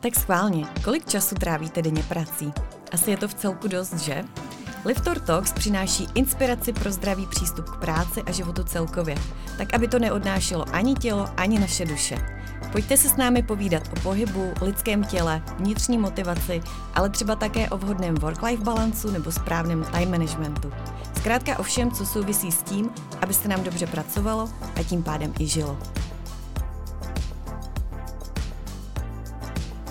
Tak schválně, kolik času trávíte denně prací? Asi je to v celku dost, že? Liftor Talks přináší inspiraci pro zdravý přístup k práci a životu celkově, tak aby to neodnášelo ani tělo, ani naše duše. Pojďte se s námi povídat o pohybu, lidském těle, vnitřní motivaci, ale třeba také o vhodném work-life balancu nebo správném time managementu. Zkrátka o všem, co souvisí s tím, aby se nám dobře pracovalo a tím pádem i žilo.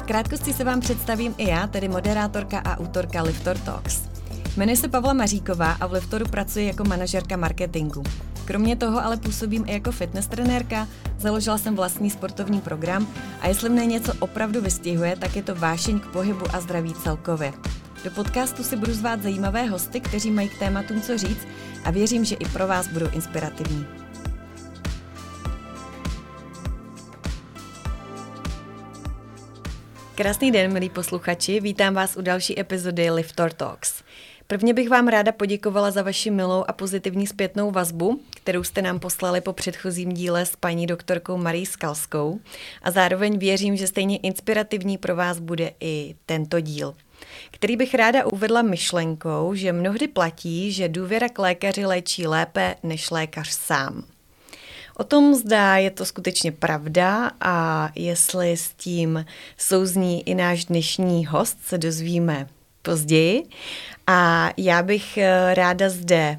Krátkosti se vám představím i já, tedy moderátorka a autorka Liftor Talks. Jmenuji se Pavla Maříková a v Liftoru pracuji jako manažerka marketingu. Kromě toho ale působím i jako fitness trenérka, založila jsem vlastní sportovní program a jestli mne něco opravdu vystihuje, tak je to vášeň k pohybu a zdraví celkově. Do podcastu si budu zvát zajímavé hosty, kteří mají k tématům co říct a věřím, že i pro vás budou inspirativní. Krásný den, milí posluchači, vítám vás u další epizody Liftor Talks. Prvně bych vám ráda poděkovala za vaši milou a pozitivní zpětnou vazbu, kterou jste nám poslali po předchozím díle s paní doktorkou Marí Skalskou a zároveň věřím, že stejně inspirativní pro vás bude i tento díl který bych ráda uvedla myšlenkou, že mnohdy platí, že důvěra k lékaři léčí lépe než lékař sám. O tom zdá je to skutečně pravda a jestli s tím souzní i náš dnešní host, se dozvíme později. A já bych eh, ráda zde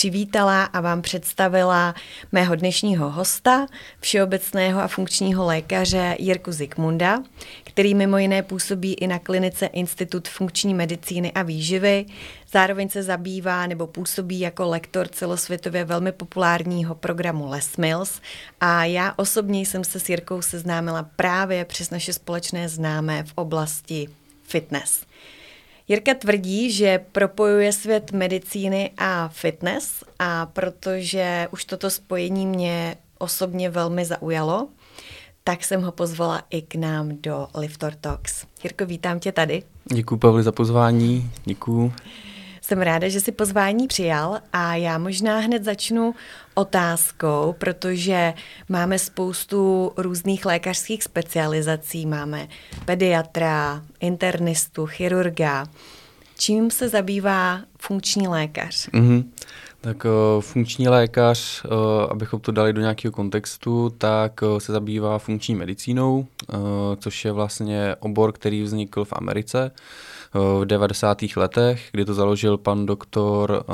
přivítala a vám představila mého dnešního hosta, všeobecného a funkčního lékaře Jirku Zikmunda, který mimo jiné působí i na klinice Institut funkční medicíny a výživy. Zároveň se zabývá nebo působí jako lektor celosvětově velmi populárního programu Les Mills a já osobně jsem se s Jirkou seznámila právě přes naše společné známé v oblasti fitness. Jirka tvrdí, že propojuje svět medicíny a fitness a protože už toto spojení mě osobně velmi zaujalo, tak jsem ho pozvala i k nám do Liftor Talks. Jirko, vítám tě tady. Děkuji, Pavli, za pozvání. Děkuji. Jsem ráda, že si pozvání přijal a já možná hned začnu otázkou, protože máme spoustu různých lékařských specializací. Máme pediatra, internistu, chirurga. Čím se zabývá funkční lékař? Mm-hmm. Tak uh, funkční lékař, uh, abychom to dali do nějakého kontextu, tak uh, se zabývá funkční medicínou, což je vlastně obor, který vznikl v Americe v 90. letech, kdy to založil pan doktor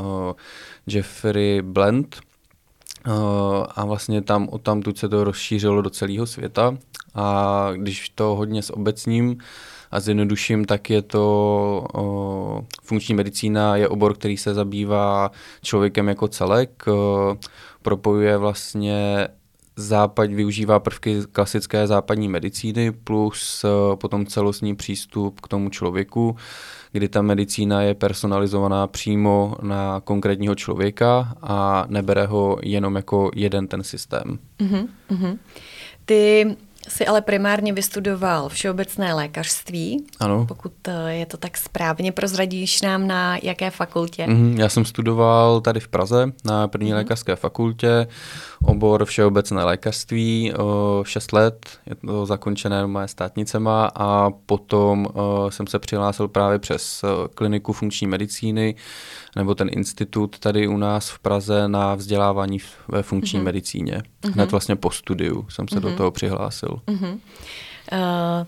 Jeffrey Blend. A vlastně tam odtamtud se to rozšířilo do celého světa. A když to hodně s obecním a zjednoduším, tak je to o, funkční medicína je obor, který se zabývá člověkem jako celek, o, propojuje vlastně západ využívá prvky klasické západní medicíny plus o, potom celostní přístup k tomu člověku, kdy ta medicína je personalizovaná přímo na konkrétního člověka a nebere ho jenom jako jeden ten systém. Uh-huh, uh-huh. Ty Jsi ale primárně vystudoval všeobecné lékařství. Ano. Pokud eh, je to tak správně, prozradíš nám na jaké fakultě? Mm, já jsem studoval tady v Praze na první mm. lékařské fakultě, obor všeobecné lékařství, o, 6 let, je to zakončené moje státnicema a potom o, jsem se přihlásil právě přes kliniku funkční medicíny nebo ten institut tady u nás v Praze na vzdělávání ve funkční mm-hmm. medicíně. Mm-hmm. Hned vlastně po studiu jsem se mm-hmm. do mhm. toho přihlásil. Mm-hmm. Uh,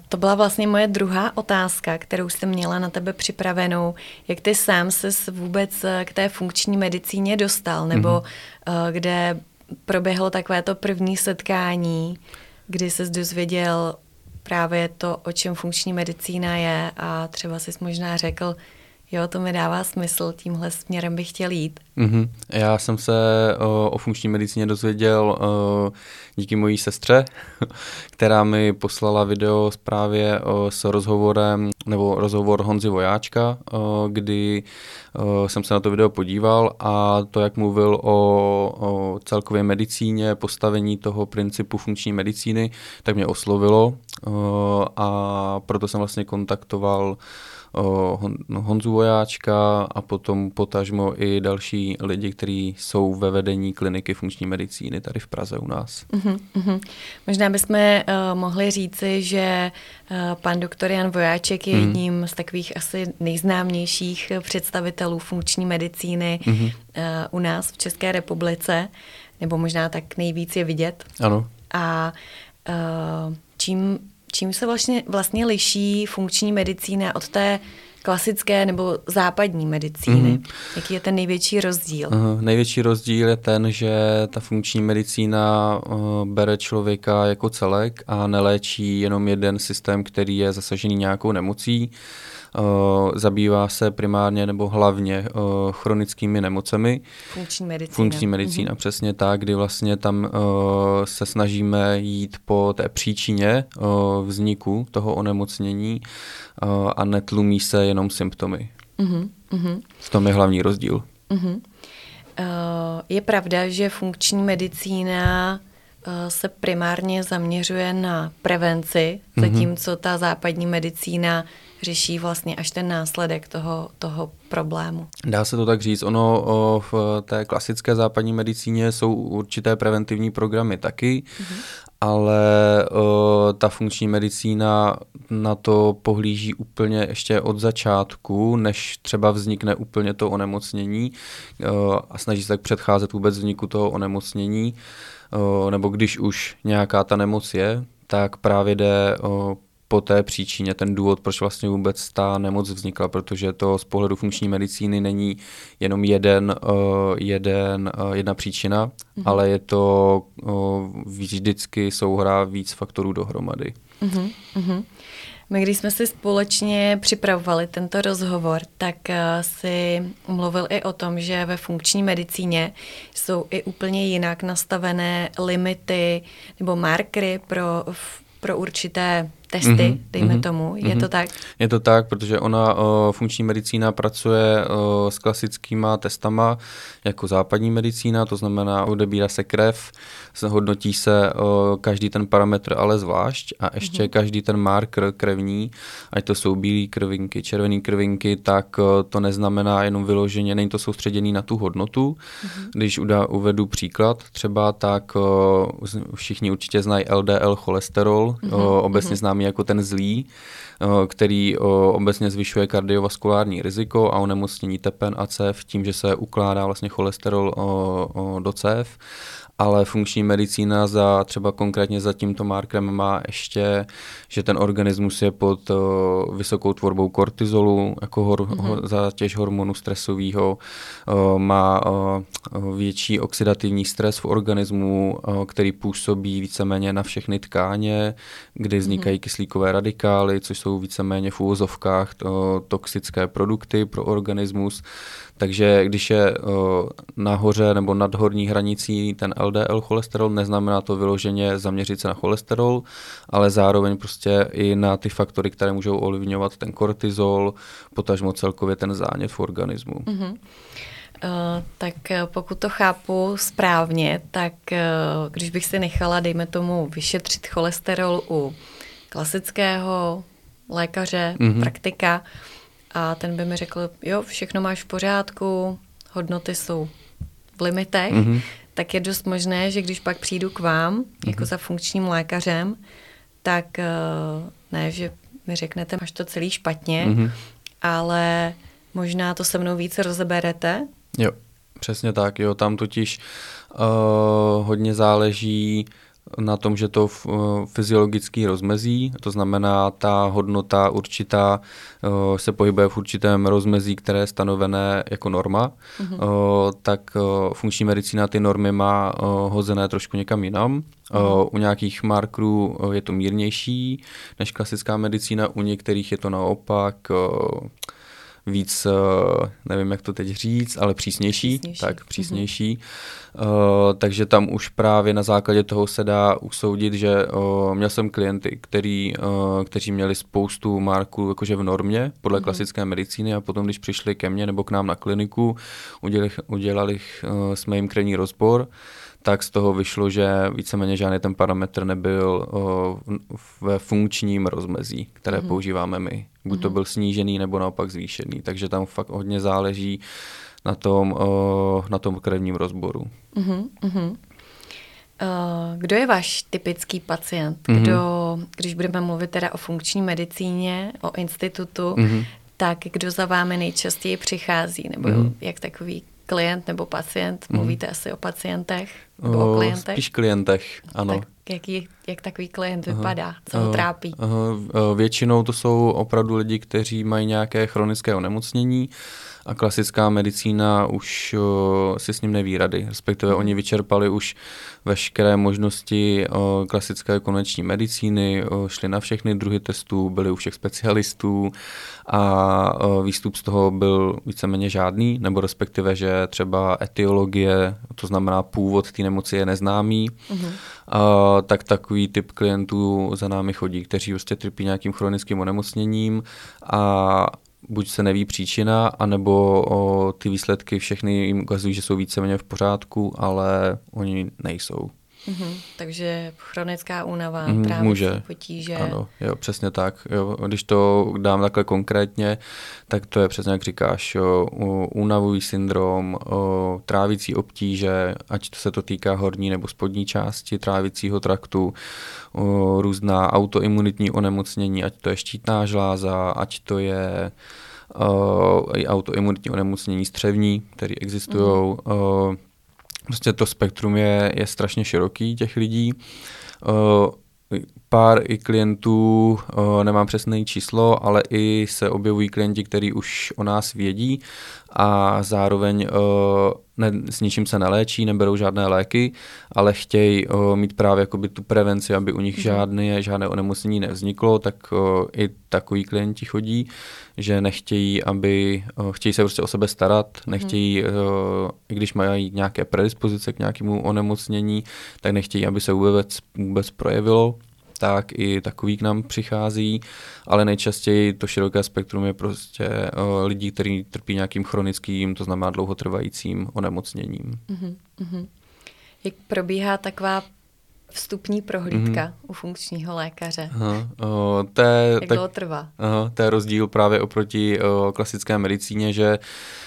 to byla vlastně moje druhá otázka, kterou jsem měla na tebe připravenou. Jak ty sám se vůbec eh, k té funkční medicíně dostal, nebo mm-hmm. uh, kde proběhlo takové to první setkání, kdy se dozvěděl právě to, o čem funkční medicína je a třeba jsi možná řekl, jo, to mi dává smysl, tímhle směrem bych chtěl jít. Mm-hmm. Já jsem se o, o funkční medicíně dozvěděl o, díky mojí sestře, která mi poslala video právě o, s rozhovorem, nebo rozhovor Honzy Vojáčka, o, kdy o, jsem se na to video podíval a to, jak mluvil o, o celkově medicíně, postavení toho principu funkční medicíny, tak mě oslovilo o, a proto jsem vlastně kontaktoval no, Honzu Vojáčka a potom potažmo i další lidi, kteří jsou ve vedení kliniky funkční medicíny tady v Praze u nás. Uh-huh, uh-huh. Možná bychom uh, mohli říci, že uh, pan doktor Jan Vojáček je uh-huh. jedním z takových asi nejznámějších představitelů funkční medicíny uh-huh. uh, u nás v České republice, nebo možná tak nejvíc je vidět. Ano. A uh, čím Čím se vlastně, vlastně liší funkční medicína od té klasické nebo západní medicíny? Mm-hmm. Jaký je ten největší rozdíl? Uh, největší rozdíl je ten, že ta funkční medicína uh, bere člověka jako celek a neléčí jenom jeden systém, který je zasažený nějakou nemocí. Uh, zabývá se primárně nebo hlavně uh, chronickými nemocemi. Funkční medicína. Funkční medicína, mm-hmm. přesně tak, kdy vlastně tam uh, se snažíme jít po té příčině vzniku toho onemocnění a netlumí se jenom symptomy. Mm-hmm. V tom je hlavní rozdíl. Mm-hmm. Je pravda, že funkční medicína se primárně zaměřuje na prevenci, mm-hmm. zatímco ta západní medicína řeší vlastně až ten následek toho, toho problému. Dá se to tak říct. Ono o, v té klasické západní medicíně jsou určité preventivní programy taky, mm-hmm. ale o, ta funkční medicína na to pohlíží úplně ještě od začátku, než třeba vznikne úplně to onemocnění o, a snaží se tak předcházet vůbec vzniku toho onemocnění, o, nebo když už nějaká ta nemoc je, tak právě jde o po té příčině, ten důvod, proč vlastně vůbec ta nemoc vznikla, protože to z pohledu funkční medicíny není jenom jeden, uh, jeden, uh, jedna příčina, mm-hmm. ale je to uh, vždycky souhra víc faktorů dohromady. Mm-hmm. My, když jsme si společně připravovali tento rozhovor, tak si mluvil i o tom, že ve funkční medicíně jsou i úplně jinak nastavené limity nebo markery pro, pro určité testy, mm-hmm, dejme mm-hmm, tomu. Je mm-hmm. to tak? Je to tak, protože ona o, funkční medicína pracuje o, s klasickýma testama jako západní medicína, to znamená odebírá se krev, hodnotí se o, každý ten parametr ale zvlášť a ještě mm-hmm. každý ten marker krevní, ať to jsou bílé krvinky, červené krvinky, tak o, to neznamená jenom vyloženě, není to soustředěný na tu hodnotu. Mm-hmm. Když udá, uvedu příklad třeba, tak o, všichni určitě znají LDL cholesterol, mm-hmm. o, obecně mm-hmm. známe známý jako ten zlý, eh, který obecně zvyšuje kardiovaskulární riziko a onemocnění tepen a cév tím, že se ukládá vlastně cholesterol do cév ale funkční medicína za třeba konkrétně za tímto markerem má ještě, že ten organismus je pod uh, vysokou tvorbou kortizolu, jako hor, mm-hmm. ho, zátěž hormonu stresového, uh, má uh, větší oxidativní stres v organismu, uh, který působí víceméně na všechny tkáně, kdy vznikají mm-hmm. kyslíkové radikály, což jsou víceméně v úvozovkách to, toxické produkty pro organismus. Takže když je uh, nahoře nebo nad horní hranicí ten LDL cholesterol, neznamená to vyloženě zaměřit se na cholesterol, ale zároveň prostě i na ty faktory, které můžou ovlivňovat ten kortizol, potažmo celkově ten zánět v organismu. Mm-hmm. Uh, tak pokud to chápu správně, tak uh, když bych si nechala, dejme tomu, vyšetřit cholesterol u klasického lékaře, mm-hmm. praktika, a ten by mi řekl, jo, všechno máš v pořádku, hodnoty jsou v limitech, mm-hmm. tak je dost možné, že když pak přijdu k vám, mm-hmm. jako za funkčním lékařem, tak eh, ne, že mi řeknete, máš to celý špatně, mm-hmm. ale možná to se mnou více rozeberete. Jo, přesně tak, jo, tam totiž uh, hodně záleží na tom, že to eh, fyziologický rozmezí, to znamená ta hodnota určitá eh, se pohybuje v určitém rozmezí, které je stanovené jako norma, mm-hmm. tak funkční medicína ty normy má hozené trošku někam jinam. Mm-hmm. U nějakých markerů je to mírnější než klasická medicína, u některých je to naopak víc, eh, nevím, jak to teď říct, ale přísnější, přísnější. tak přísnější. Mm-hmm. Uh, takže tam už právě na základě toho se dá usoudit, že uh, měl jsem klienty, který, uh, kteří měli spoustu marků jakože v normě podle mm-hmm. klasické medicíny a potom, když přišli ke mně nebo k nám na kliniku, udělali, udělali uh, jsme jim krevní rozbor, tak z toho vyšlo, že víceméně žádný ten parametr nebyl ve funkčním rozmezí, které mm-hmm. používáme my. Buď mm-hmm. to mhm. byl snížený nebo naopak zvýšený, takže tam fakt hodně záleží na tom, na tom krevním rozboru. Mm-hmm. Kdo je váš typický pacient? Kdo, mm-hmm. když budeme mluvit teda o funkční medicíně, o institutu, mm-hmm. tak kdo za vámi nejčastěji přichází? Nebo mm-hmm. jak takový klient nebo pacient? Mm-hmm. Mluvíte asi o pacientech nebo o, o klientech? Spíš klientech, ano. Tak jaký, jak takový klient vypadá? Co ho trápí? Většinou to jsou opravdu lidi, kteří mají nějaké chronické onemocnění, a klasická medicína už si s ním neví rady, respektive oni vyčerpali už veškeré možnosti klasické konvenční medicíny, šli na všechny druhy testů, byli u všech specialistů a výstup z toho byl víceméně žádný, nebo respektive, že třeba etiologie, to znamená původ té nemoci je neznámý, uh-huh. a, tak takový typ klientů za námi chodí, kteří prostě trpí nějakým chronickým onemocněním a buď se neví příčina, anebo o, ty výsledky všechny jim ukazují, že jsou víceméně v pořádku, ale oni nejsou. Mm-hmm. Takže chronická únava, mm, právě může. potíže. Ano, jo, přesně tak. Jo. Když to dám takhle konkrétně, tak to je přesně jak říkáš, jo, únavový syndrom, o, trávicí obtíže, ať to se to týká horní nebo spodní části trávicího traktu, o, různá autoimunitní onemocnění, ať to je štítná žláza, ať to je i autoimunitní onemocnění střevní, které existují. Mm. Prostě to spektrum je, je strašně široký těch lidí. Pár i klientů, nemám přesné číslo, ale i se objevují klienti, kteří už o nás vědí a zároveň ne, s ničím se neléčí, neberou žádné léky, ale chtějí uh, mít právě jakoby tu prevenci, aby u nich mm. žádné, žádné onemocnění nevzniklo, tak i takový klienti chodí, že nechtějí, aby, chtějí se prostě o sebe starat, nechtějí, mm. uh, i když mají nějaké predispozice k nějakému onemocnění, tak nechtějí, aby se vůbec, vůbec projevilo tak i takový k nám přichází, ale nejčastěji to široké spektrum je prostě uh, lidí, kteří trpí nějakým chronickým, to znamená dlouhotrvajícím onemocněním. Uh-huh, Jak probíhá taková vstupní prohlídka mm-hmm. u funkčního lékaře. Aha, o, to je, Jak tak, dlouho trvá? Aha, to je rozdíl právě oproti o, klasické medicíně, že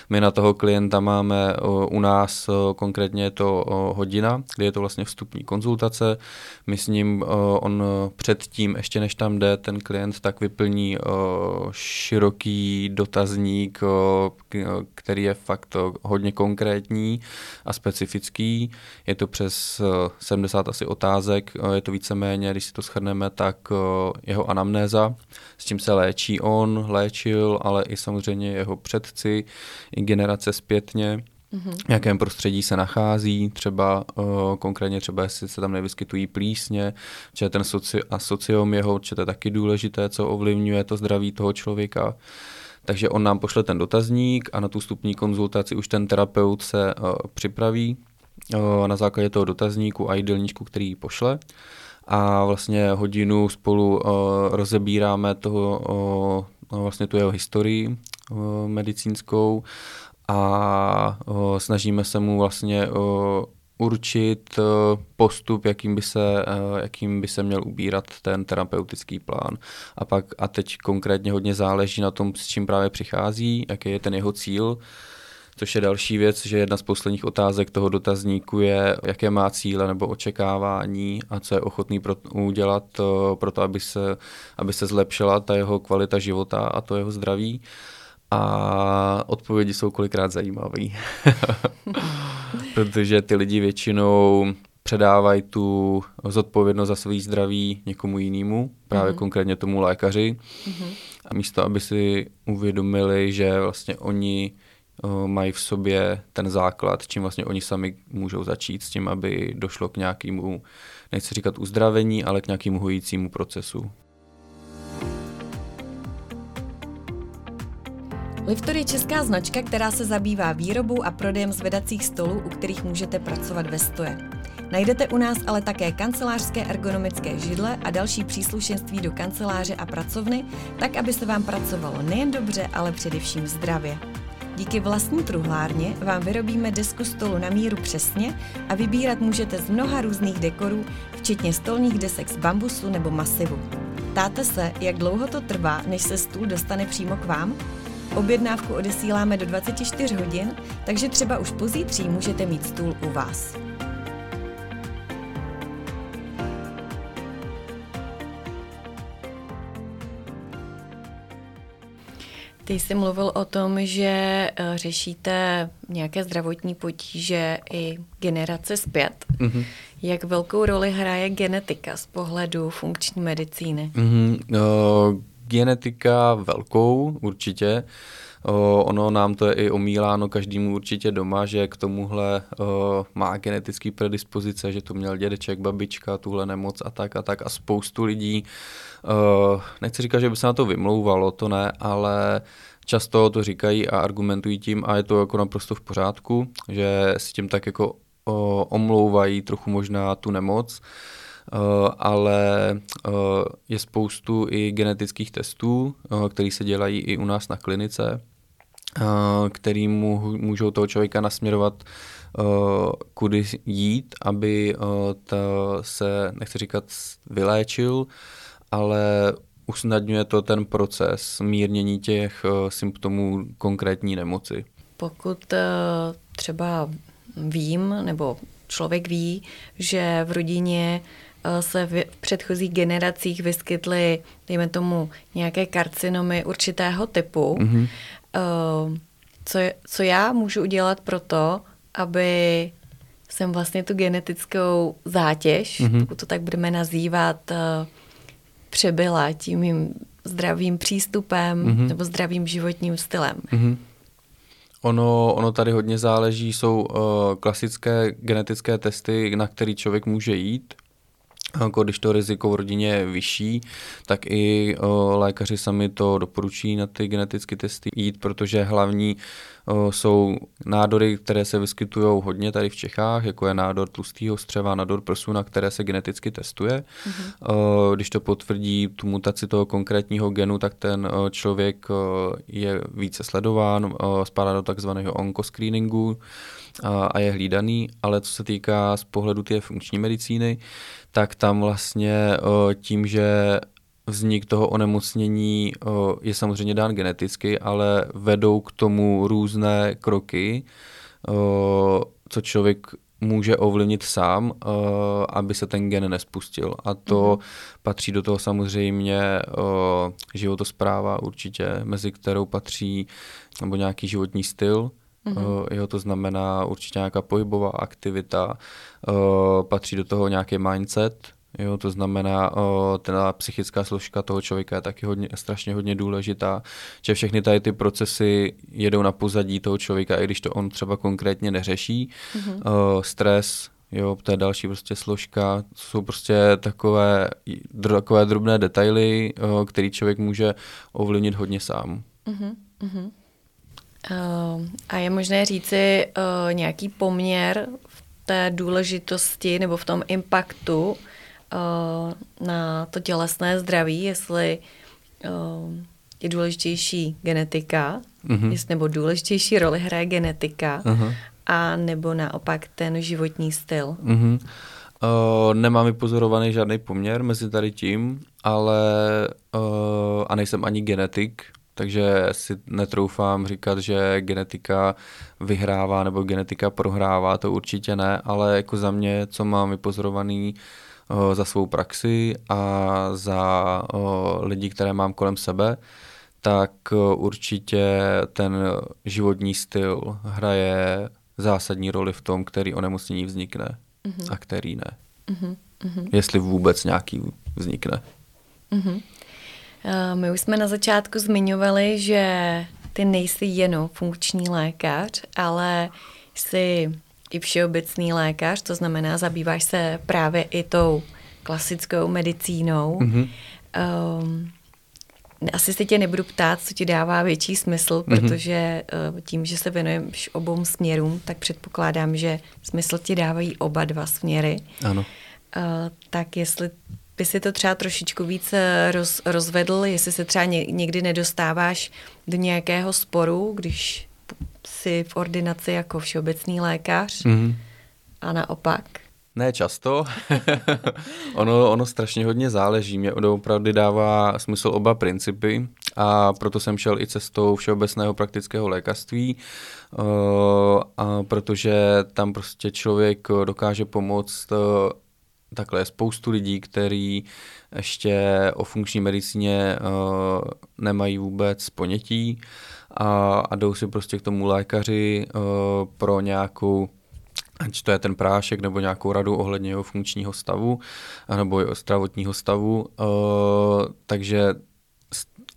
my na toho klienta máme o, u nás o, konkrétně je to o, hodina, kdy je to vlastně vstupní konzultace. My s ním, o, on předtím, ještě než tam jde ten klient, tak vyplní o, široký dotazník, o, který je fakt o, hodně konkrétní a specifický. Je to přes o, 70 asi otázek, o, je to víceméně, když si to shrneme, tak o, jeho anamnéza, s čím se léčí on, léčil, ale i samozřejmě jeho předci, generace zpětně, mm-hmm. v jakém prostředí se nachází, třeba uh, konkrétně třeba jestli se tam nevyskytují plísně, že ten soci- a sociom jeho určitě taky důležité, co ovlivňuje to zdraví toho člověka. Takže on nám pošle ten dotazník a na tu stupní konzultaci už ten terapeut se uh, připraví na základě toho dotazníku a jídelníčku, který pošle. A vlastně hodinu spolu rozebíráme toho, uh, vlastně tu jeho historii medicínskou. A snažíme se mu vlastně určit postup, jakým by, se, jakým by se měl ubírat ten terapeutický plán. A pak, a teď konkrétně hodně záleží na tom, s čím právě přichází, jaký je ten jeho cíl, což je další věc, že jedna z posledních otázek toho dotazníku je, jaké má cíle nebo očekávání a co je ochotný pro, udělat pro to, aby se, aby se zlepšila ta jeho kvalita života a to jeho zdraví. A odpovědi jsou kolikrát zajímavé, protože ty lidi většinou předávají tu zodpovědnost za svý zdraví někomu jinému, právě mm-hmm. konkrétně tomu lékaři. Mm-hmm. A místo, aby si uvědomili, že vlastně oni mají v sobě ten základ, čím vlastně oni sami můžou začít s tím, aby došlo k nějakému, nechci říkat uzdravení, ale k nějakému hojícímu procesu. Liftor je česká značka, která se zabývá výrobou a prodejem zvedacích stolů, u kterých můžete pracovat ve stoje. Najdete u nás ale také kancelářské ergonomické židle a další příslušenství do kanceláře a pracovny, tak aby se vám pracovalo nejen dobře, ale především zdravě. Díky vlastní truhlárně vám vyrobíme desku stolu na míru přesně a vybírat můžete z mnoha různých dekorů, včetně stolních desek z bambusu nebo masivu. Ptáte se, jak dlouho to trvá, než se stůl dostane přímo k vám? Objednávku odesíláme do 24 hodin, takže třeba už pozítří můžete mít stůl u vás. Ty jsi mluvil o tom, že eh, řešíte nějaké zdravotní potíže i generace zpět. Mm-hmm. Jak velkou roli hraje genetika z pohledu funkční medicíny? Mm-hmm. Uh, genetika velkou určitě. O, ono nám to je i omíláno každému určitě doma, že k tomuhle o, má genetický predispozice, že to měl dědeček, babička, tuhle nemoc a tak a tak a spoustu lidí, o, nechci říkat, že by se na to vymlouvalo, to ne, ale často to říkají a argumentují tím a je to jako naprosto v pořádku, že si tím tak jako o, omlouvají trochu možná tu nemoc. Uh, ale uh, je spoustu i genetických testů, uh, které se dělají i u nás na klinice, který mu, můžou toho člověka nasměrovat, kudy jít, aby se, nechci říkat, vyléčil, ale usnadňuje to ten proces mírnění těch symptomů konkrétní nemoci. Pokud třeba vím, nebo člověk ví, že v rodině se v předchozích generacích vyskytly, dejme tomu, nějaké karcinomy určitého typu, mm-hmm. Co, co já můžu udělat pro to, aby jsem vlastně tu genetickou zátěž, mm-hmm. pokud to tak budeme nazývat, uh, přebyla tím mým zdravým přístupem mm-hmm. nebo zdravým životním stylem. Mm-hmm. Ono, ono tady hodně záleží, jsou uh, klasické genetické testy, na který člověk může jít jako když to riziko v rodině je vyšší, tak i o, lékaři sami to doporučí na ty genetické testy jít, protože hlavní o, jsou nádory, které se vyskytují hodně tady v Čechách, jako je nádor tlustého střeva, nádor prsu, na které se geneticky testuje. Mm-hmm. O, když to potvrdí tu mutaci toho konkrétního genu, tak ten o, člověk o, je více sledován, o, spadá do takzvaného onkoscreeningu a, a je hlídaný, ale co se týká z pohledu té funkční medicíny, tak tam vlastně tím, že vznik toho onemocnění je samozřejmě dán geneticky, ale vedou k tomu různé kroky, co člověk může ovlivnit sám, aby se ten gen nespustil. A to mm-hmm. patří do toho samozřejmě životospráva určitě, mezi kterou patří nebo nějaký životní styl, Mm-hmm. Jo, to znamená určitě nějaká pohybová aktivita, patří do toho nějaký mindset, Jo, to znamená, o, ta psychická složka toho člověka je taky hodně, strašně hodně důležitá, že všechny tady ty procesy jedou na pozadí toho člověka, i když to on třeba konkrétně neřeší. Mm-hmm. O, stres, jo, to je další prostě složka, jsou prostě takové, takové drobné detaily, o, který člověk může ovlivnit hodně sám. Mm-hmm. Uh, a je možné říci uh, nějaký poměr v té důležitosti nebo v tom impaktu uh, na to tělesné zdraví, jestli je důležitější genetika, uh-huh. jestli, nebo důležitější roli hraje genetika, uh-huh. a nebo naopak ten životní styl. Uh-huh. Uh, nemám vypozorovaný žádný poměr mezi tady tím, ale uh, a nejsem ani genetik, takže si netroufám říkat, že genetika vyhrává nebo genetika prohrává, to určitě ne, ale jako za mě, co mám vypozorovaný o, za svou praxi a za o, lidi, které mám kolem sebe, tak o, určitě ten životní styl hraje zásadní roli v tom, který onemocnění vznikne mm-hmm. a který ne. Mm-hmm. Jestli vůbec nějaký vznikne. Mm-hmm. Eh, my už jsme na začátku zmiňovali, že ty nejsi jenom funkční lékař, ale jsi i všeobecný lékař, to znamená, zabýváš se právě i tou klasickou medicínou. Mm-hmm. Um, asi se tě nebudu ptát, co ti dává větší smysl, mm-hmm. protože uh, tím, že se věnuješ obou směrům, tak předpokládám, že smysl ti dávají oba dva směry. Ano. Uh, tak jestli by si to třeba trošičku víc eh, roz, rozvedl, jestli se třeba někdy nedostáváš do nějakého sporu, když si v ordinaci jako všeobecný lékař mm-hmm. a naopak? Ne často. ono, ono strašně hodně záleží. Mě opravdu dává smysl oba principy a proto jsem šel i cestou všeobecného praktického lékařství, uh, a protože tam prostě člověk dokáže pomoct uh, takhle je spoustu lidí, kteří ještě o funkční medicíně uh, nemají vůbec ponětí a, a jdou si prostě k tomu lékaři uh, pro nějakou ať to je ten prášek nebo nějakou radu ohledně jeho funkčního stavu nebo jeho zdravotního stavu. Uh, takže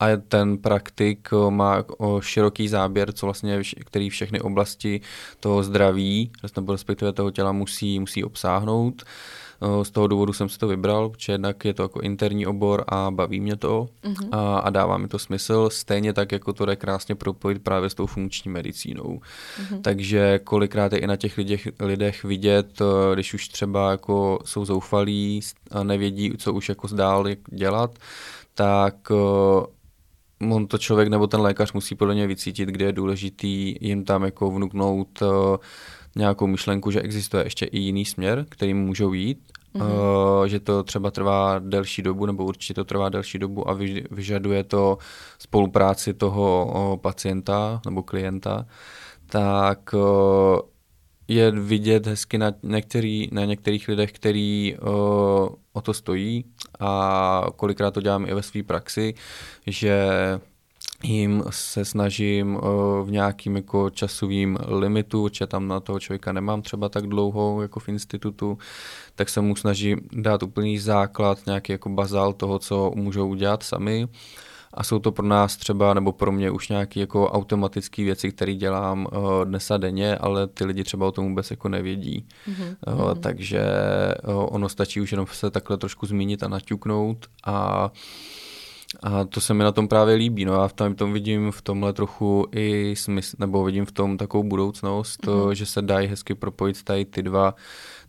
a ten praktik má široký záběr, co vlastně, který všechny oblasti toho zdraví, nebo respektive toho těla musí, musí obsáhnout. Uh, z toho důvodu jsem si to vybral, protože jednak je to jako interní obor a baví mě to uh-huh. a, a dává mi to smysl. Stejně tak, jako to jde krásně propojit právě s tou funkční medicínou. Uh-huh. Takže kolikrát je i na těch lidech, lidech vidět, eh, když už třeba jako jsou zoufalí a nevědí, co už jako dál dělat, tak eh, on to člověk nebo ten lékař musí podle mě vycítit, kde je důležitý jim tam jako vnuknout nějakou myšlenku, že existuje ještě i jiný směr, kterým můžou jít, mm-hmm. uh, že to třeba trvá delší dobu, nebo určitě to trvá delší dobu a vy, vyžaduje to spolupráci toho uh, pacienta nebo klienta, tak uh, je vidět hezky na, některý, na některých lidech, který uh, o to stojí. A kolikrát to dělám i ve své praxi, že jim se snažím v nějakým jako časovým limitu, že tam na toho člověka nemám třeba tak dlouho jako v institutu, tak se mu snažím dát úplný základ, nějaký jako bazál toho, co můžou udělat sami. A jsou to pro nás třeba, nebo pro mě už nějaké jako automatické věci, které dělám uh, dnes a denně, ale ty lidi třeba o tom vůbec jako nevědí. Mm-hmm. Takže ono stačí už jenom se takhle trošku zmínit a naťuknout a uh, a to se mi na tom právě líbí. No já v tom, tom vidím v tomhle trochu i smysl, nebo vidím v tom takovou budoucnost, mm-hmm. že se dají hezky propojit tady ty dva,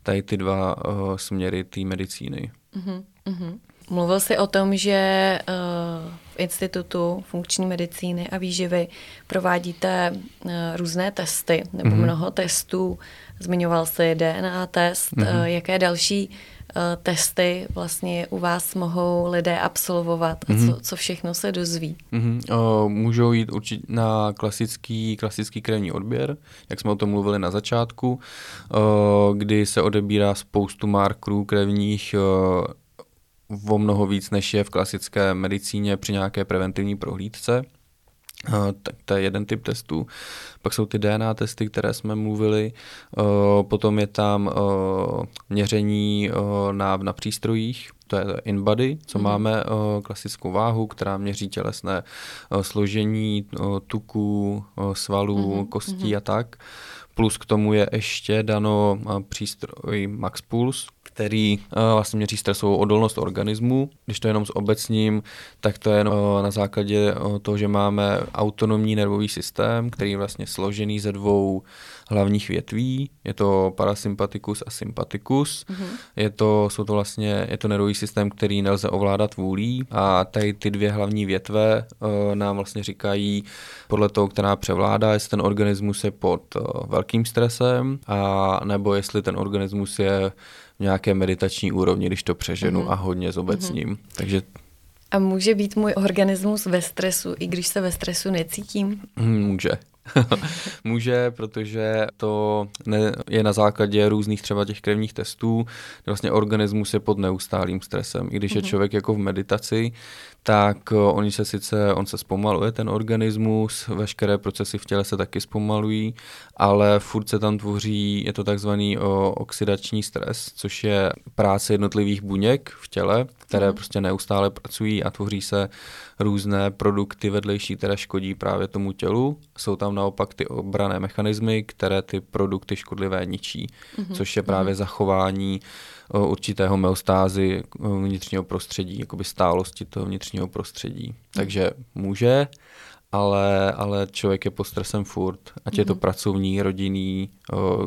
tady ty dva uh, směry té medicíny. Mm-hmm. Mluvil jsi o tom, že uh, v Institutu funkční medicíny a výživy provádíte uh, různé testy nebo mm-hmm. mnoho testů. Zmiňoval jsi DNA test. Mm-hmm. Uh, jaké další Eh, testy vlastně u vás mohou lidé absolvovat a mm-hmm. co, co všechno se dozví? Mm-hmm. O, můžou jít určitě na klasický, klasický krevní odběr, jak jsme o tom mluvili na začátku, o, kdy se odebírá spoustu markerů krevních o, o mnoho víc, než je v klasické medicíně při nějaké preventivní prohlídce. Tak to je jeden typ testů. Pak jsou ty DNA testy, které jsme mluvili. Potom je tam měření na, na přístrojích, to je InBody, co mm. máme klasickou váhu, která měří tělesné složení tuků, svalů, mm. kostí mm. a tak. Plus k tomu je ještě dano přístroj Max Pulse, který vlastně měří stresovou odolnost organismu. Když to je jenom s obecním, tak to je na základě toho, že máme autonomní nervový systém, který je vlastně složený ze dvou hlavních větví. Je to parasympatikus a sympatikus. Mm-hmm. Je to, jsou to vlastně, je to nervový systém, který nelze ovládat vůlí a tady ty dvě hlavní větve uh, nám vlastně říkají podle toho, která převládá, jestli ten organismus je pod uh, velkým stresem a nebo jestli ten organismus je nějaké meditační úrovni, když to přeženu mm-hmm. a hodně s obecním. Mm-hmm. Takže a může být můj organismus ve stresu, i když se ve stresu necítím? Může. Může, protože to ne, je na základě různých třeba těch krevních testů, vlastně organismus je pod neustálým stresem. I když je mhm. člověk jako v meditaci, tak eh, oni se sice, on se zpomaluje ten organismus, veškeré procesy v těle se taky zpomalují, ale furt se tam tvoří, je to takzvaný o, oxidační stres, což je práce jednotlivých buněk v těle, které mm. prostě neustále pracují a tvoří se různé produkty vedlejší, které škodí právě tomu tělu. Jsou tam naopak ty obrané mechanismy, které ty produkty škodlivé ničí, mm-hmm. což je právě mm-hmm. zachování určitého meostázy vnitřního prostředí, jakoby stálosti toho vnitřního prostředí. Mm. Takže může, ale, ale člověk je pod stresem furt, ať mm. je to mhm. pracovní, rodinný,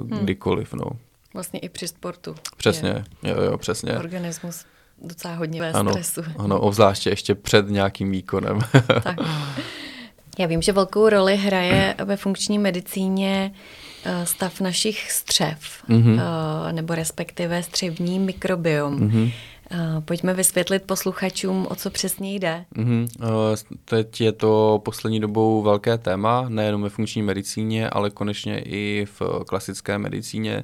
mm. kdykoliv. No. Vlastně i při sportu. Přesně, jo, jo, přesně. Organismus docela hodně ve ano, stresu. Ano, obzvláště ještě před nějakým výkonem. tak. Já vím, že velkou roli hraje ve funkční medicíně eh, stav našich střev, mm-hmm. nebo respektive střevní mikrobiom. Mm-hmm. Pojďme vysvětlit posluchačům, o co přesně jde. Mm-hmm. Teď je to poslední dobou velké téma, nejenom ve funkční medicíně, ale konečně i v klasické medicíně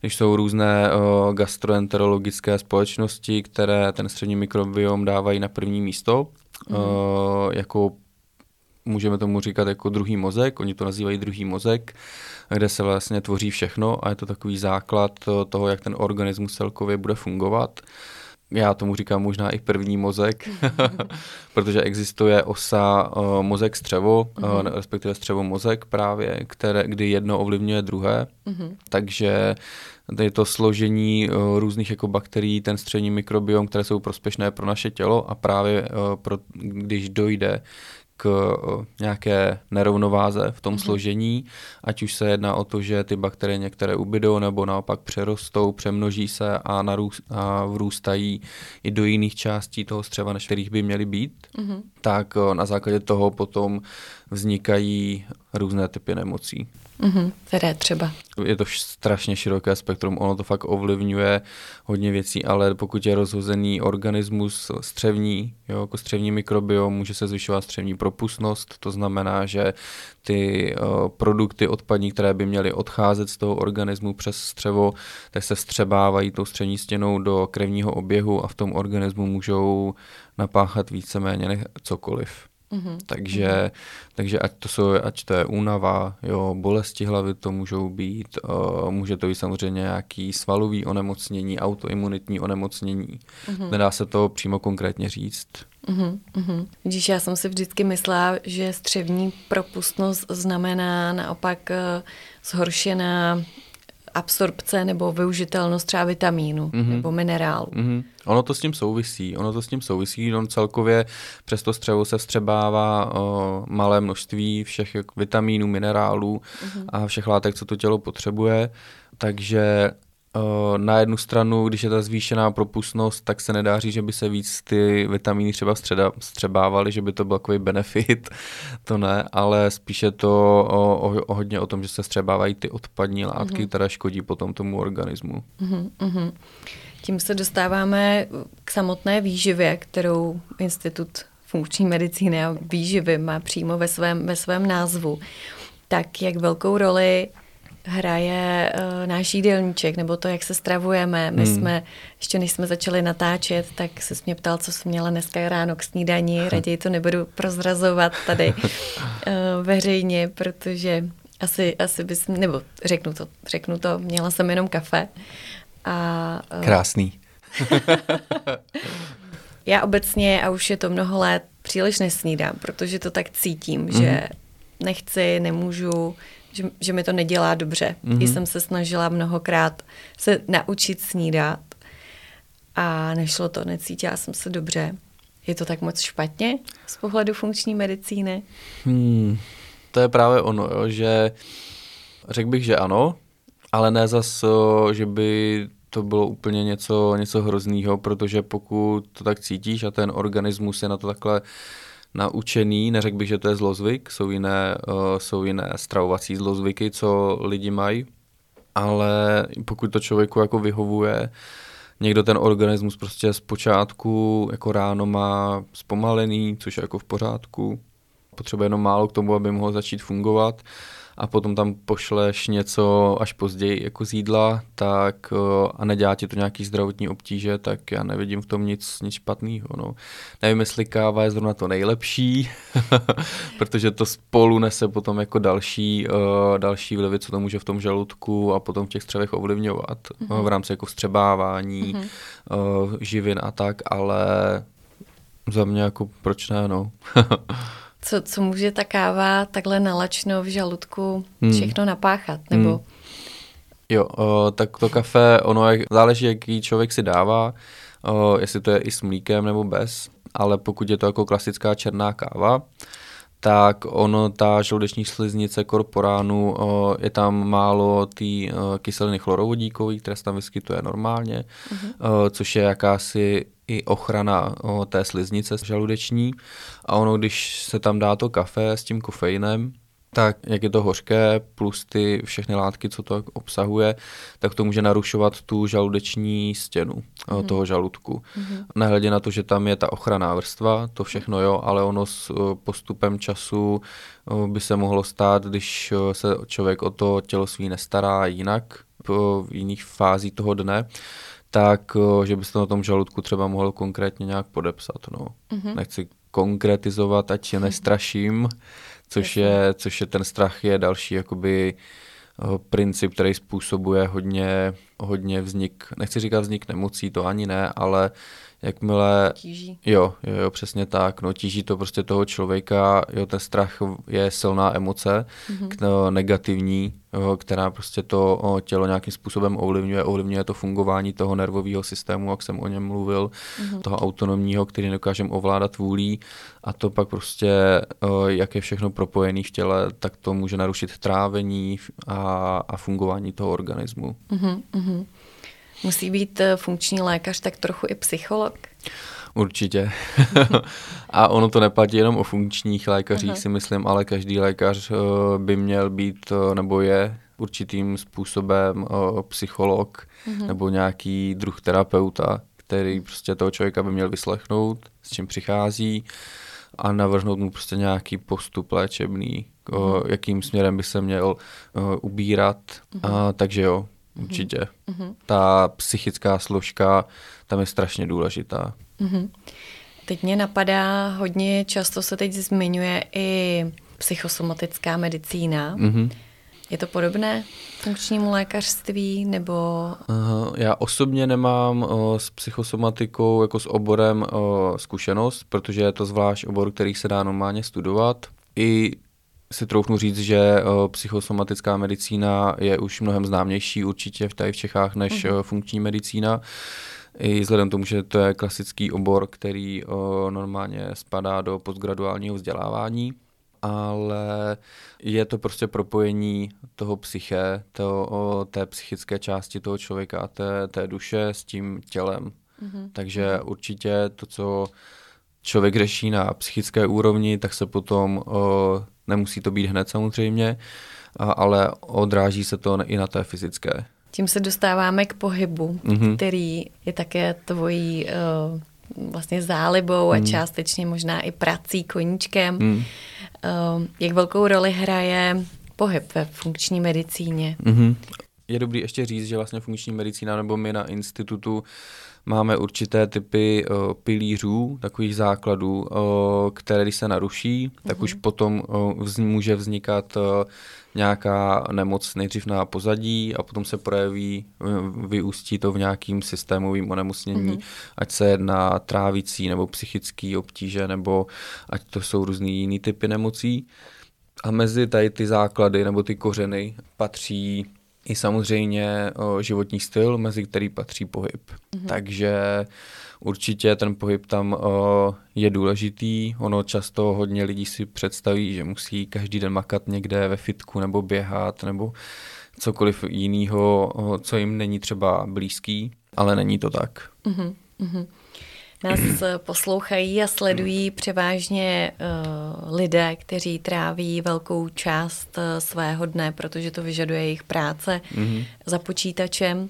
když jsou různé uh, gastroenterologické společnosti, které ten střední mikrobiom dávají na první místo, mm. uh, jako můžeme tomu říkat jako druhý mozek, oni to nazývají druhý mozek, kde se vlastně tvoří všechno a je to takový základ toho, jak ten organismus celkově bude fungovat. Já tomu říkám možná i první mozek, protože existuje osa uh, mozek střevo, uh, respektive střevo mozek právě, které, kdy jedno ovlivňuje druhé, uh-huh. takže je to složení uh, různých jako bakterií, ten střední mikrobiom, které jsou prospěšné pro naše tělo a právě uh, pro, když dojde k nějaké nerovnováze v tom mm-hmm. složení, ať už se jedná o to, že ty bakterie některé ubydou nebo naopak přerostou, přemnoží se a, narůst, a vrůstají i do jiných částí toho střeva, než kterých by měly být, mm-hmm. tak na základě toho potom vznikají různé typy nemocí. Mm-hmm, které třeba? Je to strašně široké spektrum, ono to fakt ovlivňuje hodně věcí, ale pokud je rozhozený organismus střevní, jo, jako střevní mikrobiom, může se zvyšovat střevní propustnost, to znamená, že ty uh, produkty odpadní, které by měly odcházet z toho organismu přes střevo, tak se střebávají tou střevní stěnou do krevního oběhu a v tom organismu můžou napáchat víceméně cokoliv. Mm-hmm. Takže, mm-hmm. takže ať to, jsou, ať to je únava, jo, bolesti hlavy to můžou být, uh, může to být samozřejmě nějaký svalový onemocnění, autoimunitní onemocnění. Mm-hmm. Nedá se to přímo konkrétně říct. Mm-hmm, mm-hmm. Vidíš, já jsem si vždycky myslela, že střevní propustnost znamená naopak uh, zhoršená absorpce nebo využitelnost třeba vitamínu mm-hmm. nebo minerálu. Mm-hmm. Ono to s tím souvisí, ono to s tím souvisí, on celkově přes to střevo se vstřebává o, malé množství všech vitamínů, minerálů mm-hmm. a všech látek, co to tělo potřebuje, takže na jednu stranu, když je ta zvýšená propustnost, tak se nedá říct, že by se víc ty vitamíny třeba středa, střebávaly, že by to byl takový benefit, to ne, ale spíše to o, o, o hodně o tom, že se střebávají ty odpadní látky, mm-hmm. které škodí potom tomu organismu. Mm-hmm. Tím se dostáváme k samotné výživě, kterou Institut funkční medicíny a výživy má přímo ve svém, ve svém názvu. Tak jak velkou roli hraje uh, náš jídelníček, nebo to, jak se stravujeme. My hmm. jsme, ještě než jsme začali natáčet, tak se mě ptal, co jsem měla dneska ráno k snídani. Raději to nebudu prozrazovat tady uh, veřejně, protože asi, asi bys, nebo řeknu to, řeknu to, měla jsem jenom kafe. A, uh, Krásný. já obecně, a už je to mnoho let, příliš nesnídám, protože to tak cítím, mm. že nechci, nemůžu, že, že mi to nedělá dobře. Mm-hmm. jsem se snažila mnohokrát se naučit snídat a nešlo to, necítila jsem se dobře. Je to tak moc špatně z pohledu funkční medicíny? Hmm, to je právě ono, jo, že řekl bych, že ano, ale ne zas, že by to bylo úplně něco, něco hroznýho, protože pokud to tak cítíš a ten organismus je na to takhle uh, naučený, neřekl bych, že to je zlozvyk, jsou jiné, uh, jsou jiné stravovací zlozvyky, co lidi mají, ale pokud to člověku jako vyhovuje, někdo ten organismus prostě z počátku jako ráno má zpomalený, což je jako v pořádku, potřebuje jenom málo k tomu, aby mohl začít fungovat a potom tam pošleš něco až později jako z jídla, tak a nedělá ti to nějaký zdravotní obtíže, tak já nevidím v tom nic, nic špatného. No. Nevím, jestli káva je zrovna to nejlepší, protože to spolu nese potom jako další, uh, další vlivy, co to může v tom žaludku a potom v těch střevech ovlivňovat mm-hmm. v rámci jako vstřebávání mm-hmm. uh, živin a tak, ale za mě jako proč ne, no. co, co může ta káva takhle nalačno v žaludku hmm. všechno napáchat, nebo... Hmm. Jo, o, tak to kafe, ono jak, záleží, jaký člověk si dává, o, jestli to je i s mlíkem nebo bez, ale pokud je to jako klasická černá káva, tak ono, ta žaludeční sliznice korporánu, o, je tam málo té kyseliny chlorovodíkové, která se tam vyskytuje normálně, uh-huh. o, což je jakási i ochrana o, té sliznice žaludeční a ono, když se tam dá to kafe s tím kofeinem, tak jak je to hořké, plus ty všechny látky, co to obsahuje, tak to může narušovat tu žaludeční stěnu mm-hmm. toho žaludku. Mm-hmm. Nehledě na to, že tam je ta ochranná vrstva, to všechno jo, ale ono s postupem času by se mohlo stát, když se člověk o to tělo svý nestará jinak, v jiných fázích toho dne, tak že byste na tom žaludku třeba mohl konkrétně nějak podepsat. No. Mm-hmm. Nechci konkretizovat, ať je nestraším, což je, což je ten strach je další jakoby eh, princip, který způsobuje hodně, hodně vznik, nechci říkat vznik nemocí, to ani ne, ale jakmile... Tíží. Jo, jo, jo, přesně tak, no tíží to prostě toho člověka, jo, ten strach je silná emoce, mm-hmm. negativní, jo, která prostě to o, tělo nějakým způsobem ovlivňuje, ovlivňuje to fungování toho nervového systému, jak jsem o něm mluvil, mm-hmm. toho autonomního, který nedokážeme ovládat vůlí a to pak prostě, o, jak je všechno propojené v těle, tak to může narušit trávení a, a fungování toho organismu. Mm-hmm. Musí být eh, funkční lékař tak trochu i psycholog? Určitě. a ono to neplatí jenom o funkčních lékařích, Aha. si myslím, ale každý lékař eh, by měl být eh, nebo je určitým způsobem psycholog uh-huh. nebo nějaký druh terapeuta, který prostě toho člověka by měl vyslechnout, s čím přichází a navrhnout mu prostě nějaký postup léčebný, uh-huh. jakým směrem by se měl ubírat. Uh-huh. A, takže jo, určitě. Mm-hmm. Ta psychická složka tam je strašně důležitá. Mm-hmm. Teď mě napadá, hodně často se teď zmiňuje i psychosomatická medicína. Mm-hmm. Je to podobné funkčnímu lékařství nebo... Aha, já osobně nemám o, s psychosomatikou jako s oborem o, zkušenost, protože je to zvlášť obor, který se dá normálně studovat. I si troufnu říct, že uh, psychosomatická medicína je už mnohem známější určitě v tady v Čechách než uh, funkční medicína. I vzhledem k tomu, že to je klasický obor, který uh, normálně spadá do postgraduálního vzdělávání, ale je to prostě propojení toho psyché, toho, té psychické části toho člověka a té, té duše s tím tělem. Mm-hmm. Takže mhm. určitě to, co člověk řeší na psychické úrovni, tak se potom uh, Nemusí to být hned samozřejmě, ale odráží se to i na té fyzické. Tím se dostáváme k pohybu, mm-hmm. který je také tvojí uh, vlastně zálibou mm. a částečně možná i prací, koníčkem. Mm. Uh, jak velkou roli hraje pohyb ve funkční medicíně? Mm-hmm. Je dobrý ještě říct, že vlastně funkční medicína nebo my na institutu máme určité typy uh, pilířů, takových základů, uh, které když se naruší, mm-hmm. tak už mhm. potom uh, vz, může vznikat uh, nějaká nemoc nejdřív na pozadí a potom se projeví, vyústí to v nějakým systémovým onemocnění, mm-hmm. ať se jedná trávicí nebo psychický obtíže, nebo ať to jsou různý jiný typy nemocí. A mezi tady ty základy nebo ty kořeny patří i samozřejmě o, životní styl, mezi který patří pohyb. Mm-hmm. Takže určitě ten pohyb tam o, je důležitý. Ono často hodně lidí si představí, že musí každý den makat někde ve fitku nebo běhat nebo cokoliv jiného, co jim není třeba blízký, ale není to tak. Mm-hmm. Nás poslouchají a sledují převážně uh, lidé, kteří tráví velkou část uh, svého dne, protože to vyžaduje jejich práce mm-hmm. za počítačem.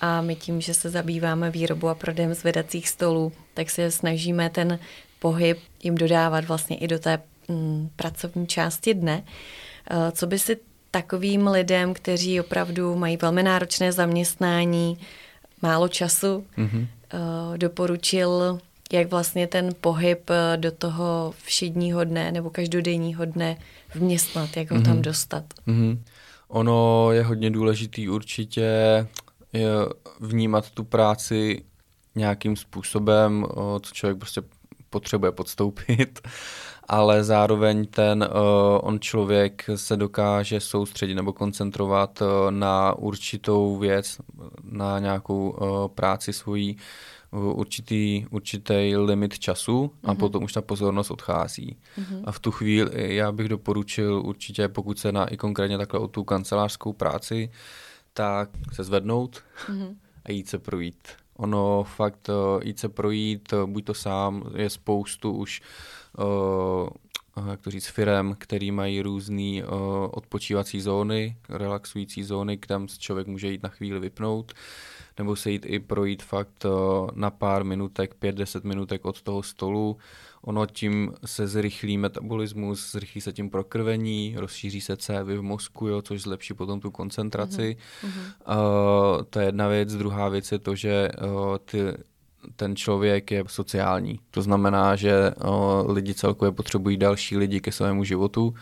A my tím, že se zabýváme výrobou a prodejem zvedacích stolů, tak se snažíme ten pohyb jim dodávat vlastně i do té mm, pracovní části dne. Uh, co by si takovým lidem, kteří opravdu mají velmi náročné zaměstnání, málo času, mm-hmm doporučil, jak vlastně ten pohyb eh, do toho všedního dne nebo každodenního dne vměstnat, jak ho mm-hmm. tam mhm. dostat. Mm-hmm. Ono je hodně důležitý určitě je vnímat tu práci nějakým způsobem, co člověk prostě potřebuje podstoupit, ale zároveň ten on člověk se dokáže soustředit nebo koncentrovat na určitou věc, na nějakou uh, práci svojí, určitý, určitý limit času a mm-hmm. potom už ta pozornost odchází. Mm-hmm. A v tu chvíli já bych doporučil určitě, pokud se na i konkrétně takhle o tu kancelářskou práci, tak se zvednout mm-hmm. a jít se projít ono fakt uh, jít se projít, uh, buď to sám, je spoustu už uh, jak to říct, firem, který mají různé uh, odpočívací zóny, relaxující zóny, kam člověk může jít na chvíli vypnout, nebo se jít i projít fakt uh, na pár minutek, pět, deset minutek od toho stolu, ono tím se zrychlí metabolismus, zrychlí se tím prokrvení, rozšíří se cévy v mozku, jo, což zlepší potom tu koncentraci. Mm-hmm. Uh, to je jedna věc. Druhá věc je to, že uh, ty, ten člověk je sociální. To znamená, že uh, lidi celkově potřebují další lidi ke svému životu,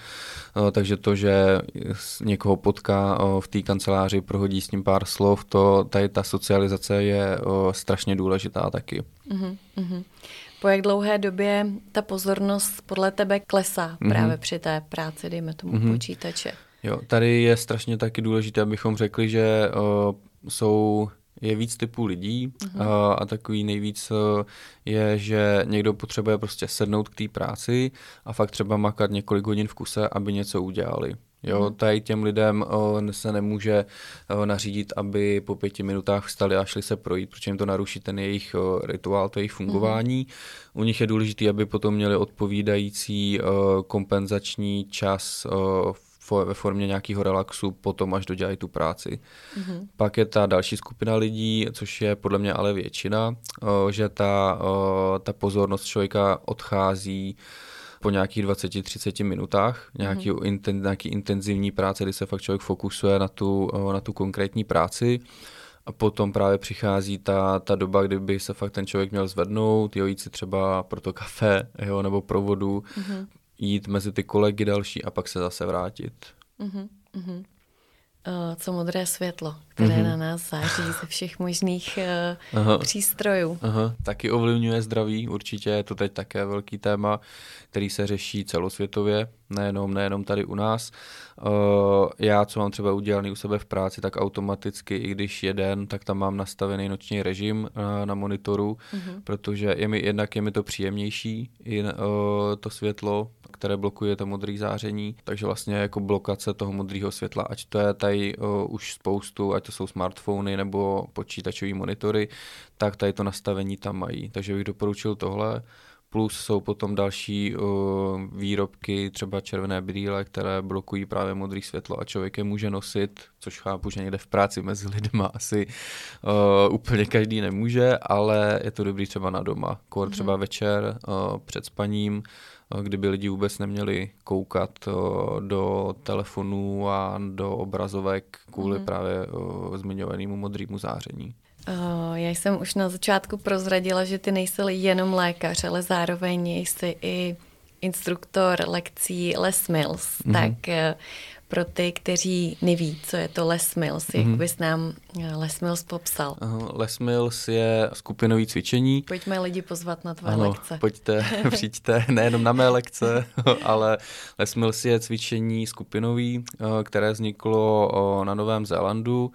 uh, takže to, že někoho potká uh, v té kanceláři, prohodí s ním pár slov, to tady ta socializace je strašně důležitá taky. Uh-huh, po jak dlouhé době ta pozornost podle tebe klesá mm-hmm. právě při té práci, dejme tomu mm-hmm. počítače? Jo, tady je strašně taky důležité, abychom řekli, že uh, jsou je víc typů lidí uh, a takový nejvíc uh, je, že někdo potřebuje prostě sednout k té práci a fakt třeba makat několik hodin v kuse, aby něco udělali. Jo, mhm. tady těm lidem o, se nemůže o, nařídit, aby po pěti minutách vstali a šli se projít, protože jim to naruší ten jejich o, rituál, to jejich fungování. Mm. U nich je důležité, aby potom měli odpovídající o, kompenzační čas o, ve formě nějakého relaxu potom, až dodělají tu práci. Mm-hmm. Pak je ta další skupina lidí, což je podle mě ale většina, že ta, ta pozornost člověka odchází po nějakých 20-30 minutách nějaký, mm. inten, nějaký intenzivní práce, kdy se fakt člověk fokusuje na tu, na tu konkrétní práci. A potom právě přichází ta, ta doba, kdyby se fakt ten člověk měl zvednout, jo, jít si třeba pro to kafe, jo, nebo pro vodu, mm-hmm. Jít mezi ty kolegy další a pak se zase vrátit. Mm-hmm. Uh, co modré světlo, které mm-hmm. na nás září ze všech možných uh, Aha. přístrojů. Aha. Taky ovlivňuje zdraví, určitě je to teď také velký téma, který se řeší celosvětově, nejenom, nejenom tady u nás. Uh, já, co mám třeba udělaný u sebe v práci, tak automaticky, i když jeden, tak tam mám nastavený noční režim uh, na monitoru, mm-hmm. protože je mi, jednak je mi to příjemnější, i, uh, to světlo, které blokuje to modré záření, takže vlastně jako blokace toho modrého světla, ať to je tady uh, už spoustu, ať to jsou smartfony nebo počítačové monitory, tak tady to nastavení tam mají. Takže bych doporučil tohle. Plus jsou potom další uh, výrobky, třeba červené brýle, které blokují právě modré světlo a člověk je může nosit, což chápu, že někde v práci mezi lidma asi uh, úplně každý nemůže, ale je to dobrý třeba na doma. Kor mm-hmm. třeba večer uh, před spaním, kdyby lidi vůbec neměli koukat do telefonů a do obrazovek kvůli mm. právě zmiňovanému modrému záření. Já jsem už na začátku prozradila, že ty nejsi jenom lékař, ale zároveň jsi i instruktor lekcí Les Mills. Mm-hmm. Tak e, pro ty, kteří neví, co je to Les Mills, mm-hmm. jak mhm. bys nám e, Les Mills popsal? Les Mills je skupinový cvičení. Pojďme lidi pozvat na tvoje ano, lekce. pojďte, přijďte, nejenom na mé lekce, ale Les Mills je cvičení skupinový, které vzniklo na Novém Zélandu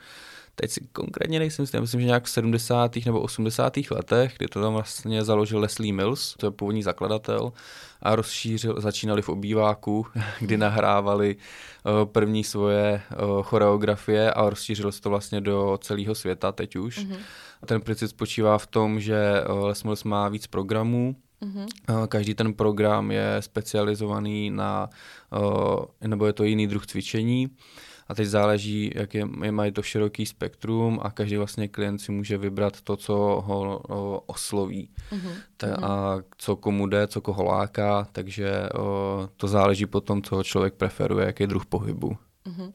teď si konkrétně nejsem jistý, myslím, že nějak v 70. nebo 80. letech, kdy to tam vlastně založil Leslie Mills, to je původní zakladatel, a rozšířil, začínali v obýváku, kdy nahrávali uh, první svoje uh, choreografie a rozšířilo se to vlastně do celého světa teď už. Mm-hmm. Ten princip spočívá v tom, že uh, Les Mills má víc programů, Mm-hmm. Každý ten program je specializovaný na, nebo je to jiný druh cvičení a teď záleží, jak je, je mají to široký spektrum a každý vlastně klient si může vybrat to, co ho o, osloví uh-huh. Ta, uh-huh. a co komu jde, co koho láká, takže o, to záleží potom, co člověk preferuje, jaký druh pohybu. Uh-huh.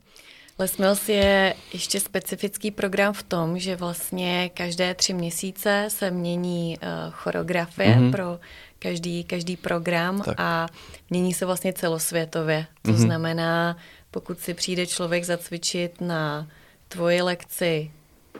Les Mills je ještě specifický program v tom, že vlastně každé tři měsíce se mění uh, choreografie mm-hmm. pro každý, každý program tak. a mění se vlastně celosvětově. To mm-hmm. znamená, pokud si přijde člověk zacvičit na tvoji lekci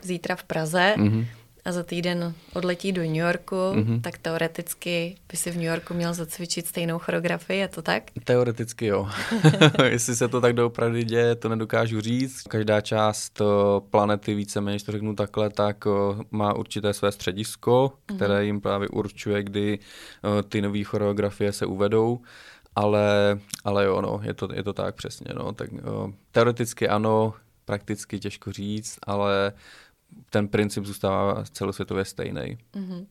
zítra v Praze mm-hmm. a za týden odletí do New Yorku, mm-hmm. tak teoreticky by si v New Yorku měl zacvičit stejnou choreografii, je to tak? Teoreticky jo. Jestli se to tak doopravdy děje, to nedokážu říct. Každá část planety, víceméně, když to řeknu takhle, tak má určité své středisko, které mm-hmm. jim právě určuje, kdy ty nové choreografie se uvedou ale, ale jo, no, je to, je to tak přesně, no, tak jo, teoreticky ano, prakticky těžko říct, ale ten princip zůstává celosvětově stejný. Mm-hmm.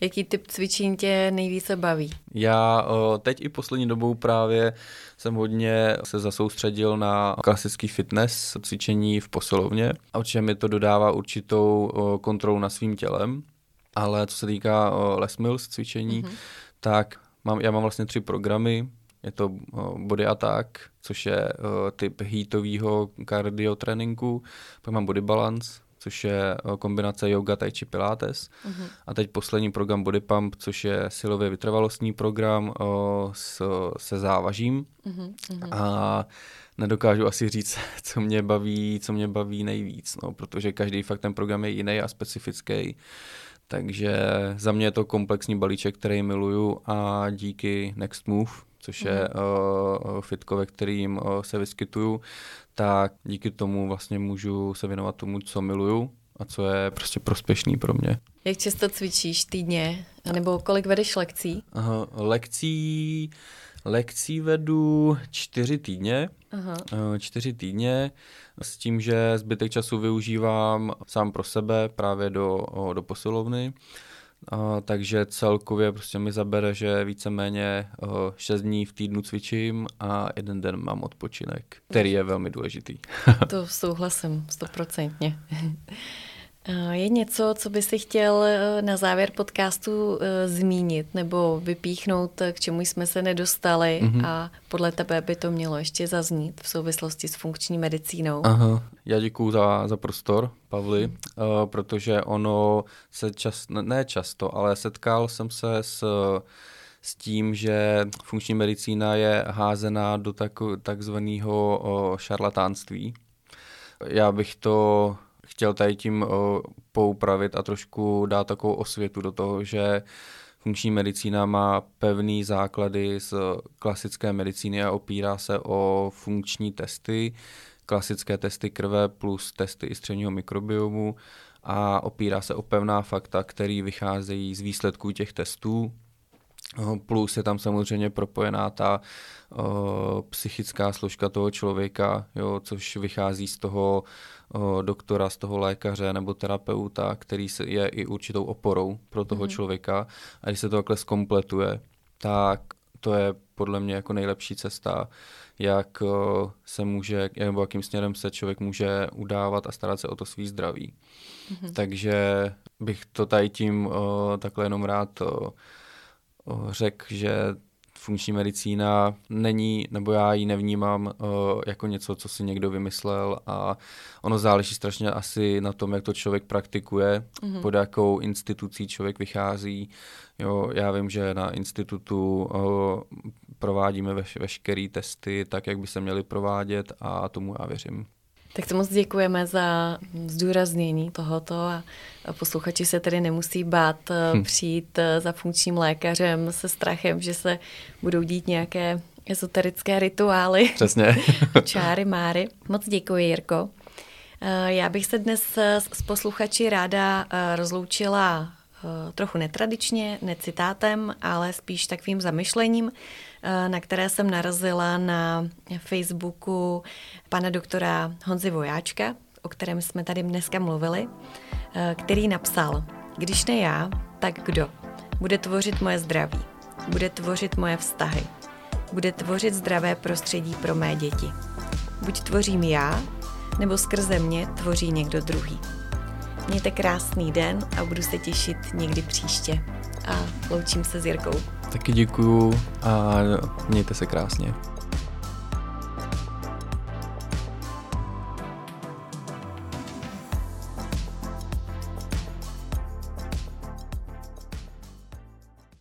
Jaký typ cvičení tě nejvíce baví? Já teď i poslední dobou právě jsem hodně se zasoustředil na klasický fitness, cvičení v posilovně a určitě mi to dodává určitou kontrolu na svým tělem. Ale co se týká Les Mills cvičení, mm-hmm. tak mám, já mám vlastně tři programy. Je to body attack, což je typ heatového cardio tréninku, pak mám body balance, což je eh, kombinace yoga, tai chi, pilates. Uh-huh. A teď poslední program Body Pump, což je silově vytrvalostní program o, eh, s, se závažím. Uh-huh. A nedokážu asi říct, co mě baví, co mě baví nejvíc, no, protože každý fakt ten program je jiný a specifický. Takže za mě je to komplexní balíček, který miluju a díky Next Move, což je uh, fitko, ve kterým uh, se vyskytuju, tak díky tomu vlastně můžu se věnovat tomu, co miluju a co je prostě prospěšný pro mě. Jak často cvičíš týdně? Nebo kolik vedeš lekcí? Aha, lekcí, lekcí vedu čtyři týdně. Aha. Čtyři týdně s tím, že zbytek času využívám sám pro sebe právě do, do posilovny. A, takže celkově prostě mi zabere, že víceméně uh, 6 dní v týdnu cvičím a jeden den mám odpočinek, který je velmi důležitý. to souhlasím, stoprocentně. Je něco, co by si chtěl eh, na závěr podcastu eh, zmínit nebo vypíchnout, k čemu jsme se nedostali mm-hmm. a podle tebe by to mělo ještě zaznít v souvislosti s funkční medicínou? Aha. Já děkuju za, za prostor, Pavli, uh, protože ono se čas, ne často, ale setkal jsem se s s tím, že funkční medicína je házená do tak, takzvaného šarlatánství. Já bych to chtěl tady tím uh, poupravit a trošku dát takovou osvětu do toho, že funkční medicína má pevný základy z klasické medicíny a opírá se o funkční testy, klasické testy krve plus testy i středního mikrobiomu a opírá se o pevná fakta, které vycházejí z výsledků těch testů. Plus je tam samozřejmě propojená ta o, psychická složka toho člověka, jo, což vychází z toho doktora, z toho lékaře nebo terapeuta, který je i určitou oporou pro toho mm-hmm. člověka. A když se to takhle zkompletuje, tak to je podle mě jako nejlepší cesta, jak o, se může, nebo jakým směrem se člověk může udávat a starat se o to svý zdraví. Mm-hmm. Takže bych to tady tím o, takhle jenom rád o, řekl, že funkční medicína není, nebo já ji nevnímám uh, jako něco, co si někdo vymyslel a ono záleží strašně asi na tom, jak to člověk praktikuje, mm-hmm. pod jakou institucí člověk vychází. Jo, já vím, že na institutu uh, provádíme veš- veškeré testy tak, jak by se měly provádět a tomu já věřím. Tak to moc děkujeme za zdůraznění tohoto a posluchači se tedy nemusí bát eh, hm. přijít eh, za funkčním lékařem se strachem, že se budou dít nějaké ezoterické rituály. Přesně. Čáry, máry. Moc děkuji, Jirko. Eh, já bych se dnes s posluchači ráda rozloučila trochu netradičně, necitátem, ale spíš takovým zamyšlením, na které jsem narazila na Facebooku pana doktora Honzy Vojáčka, o kterém jsme tady dneska mluvili, který napsal, když ne já, tak kdo? Bude tvořit moje zdraví, bude tvořit moje vztahy, bude tvořit zdravé prostředí pro mé děti. Buď tvořím já, nebo skrze mě tvoří někdo druhý. Mějte krásný den a budu se těšit někdy příště. A loučím se s Jirkou. Taky děkuju a mějte se krásně.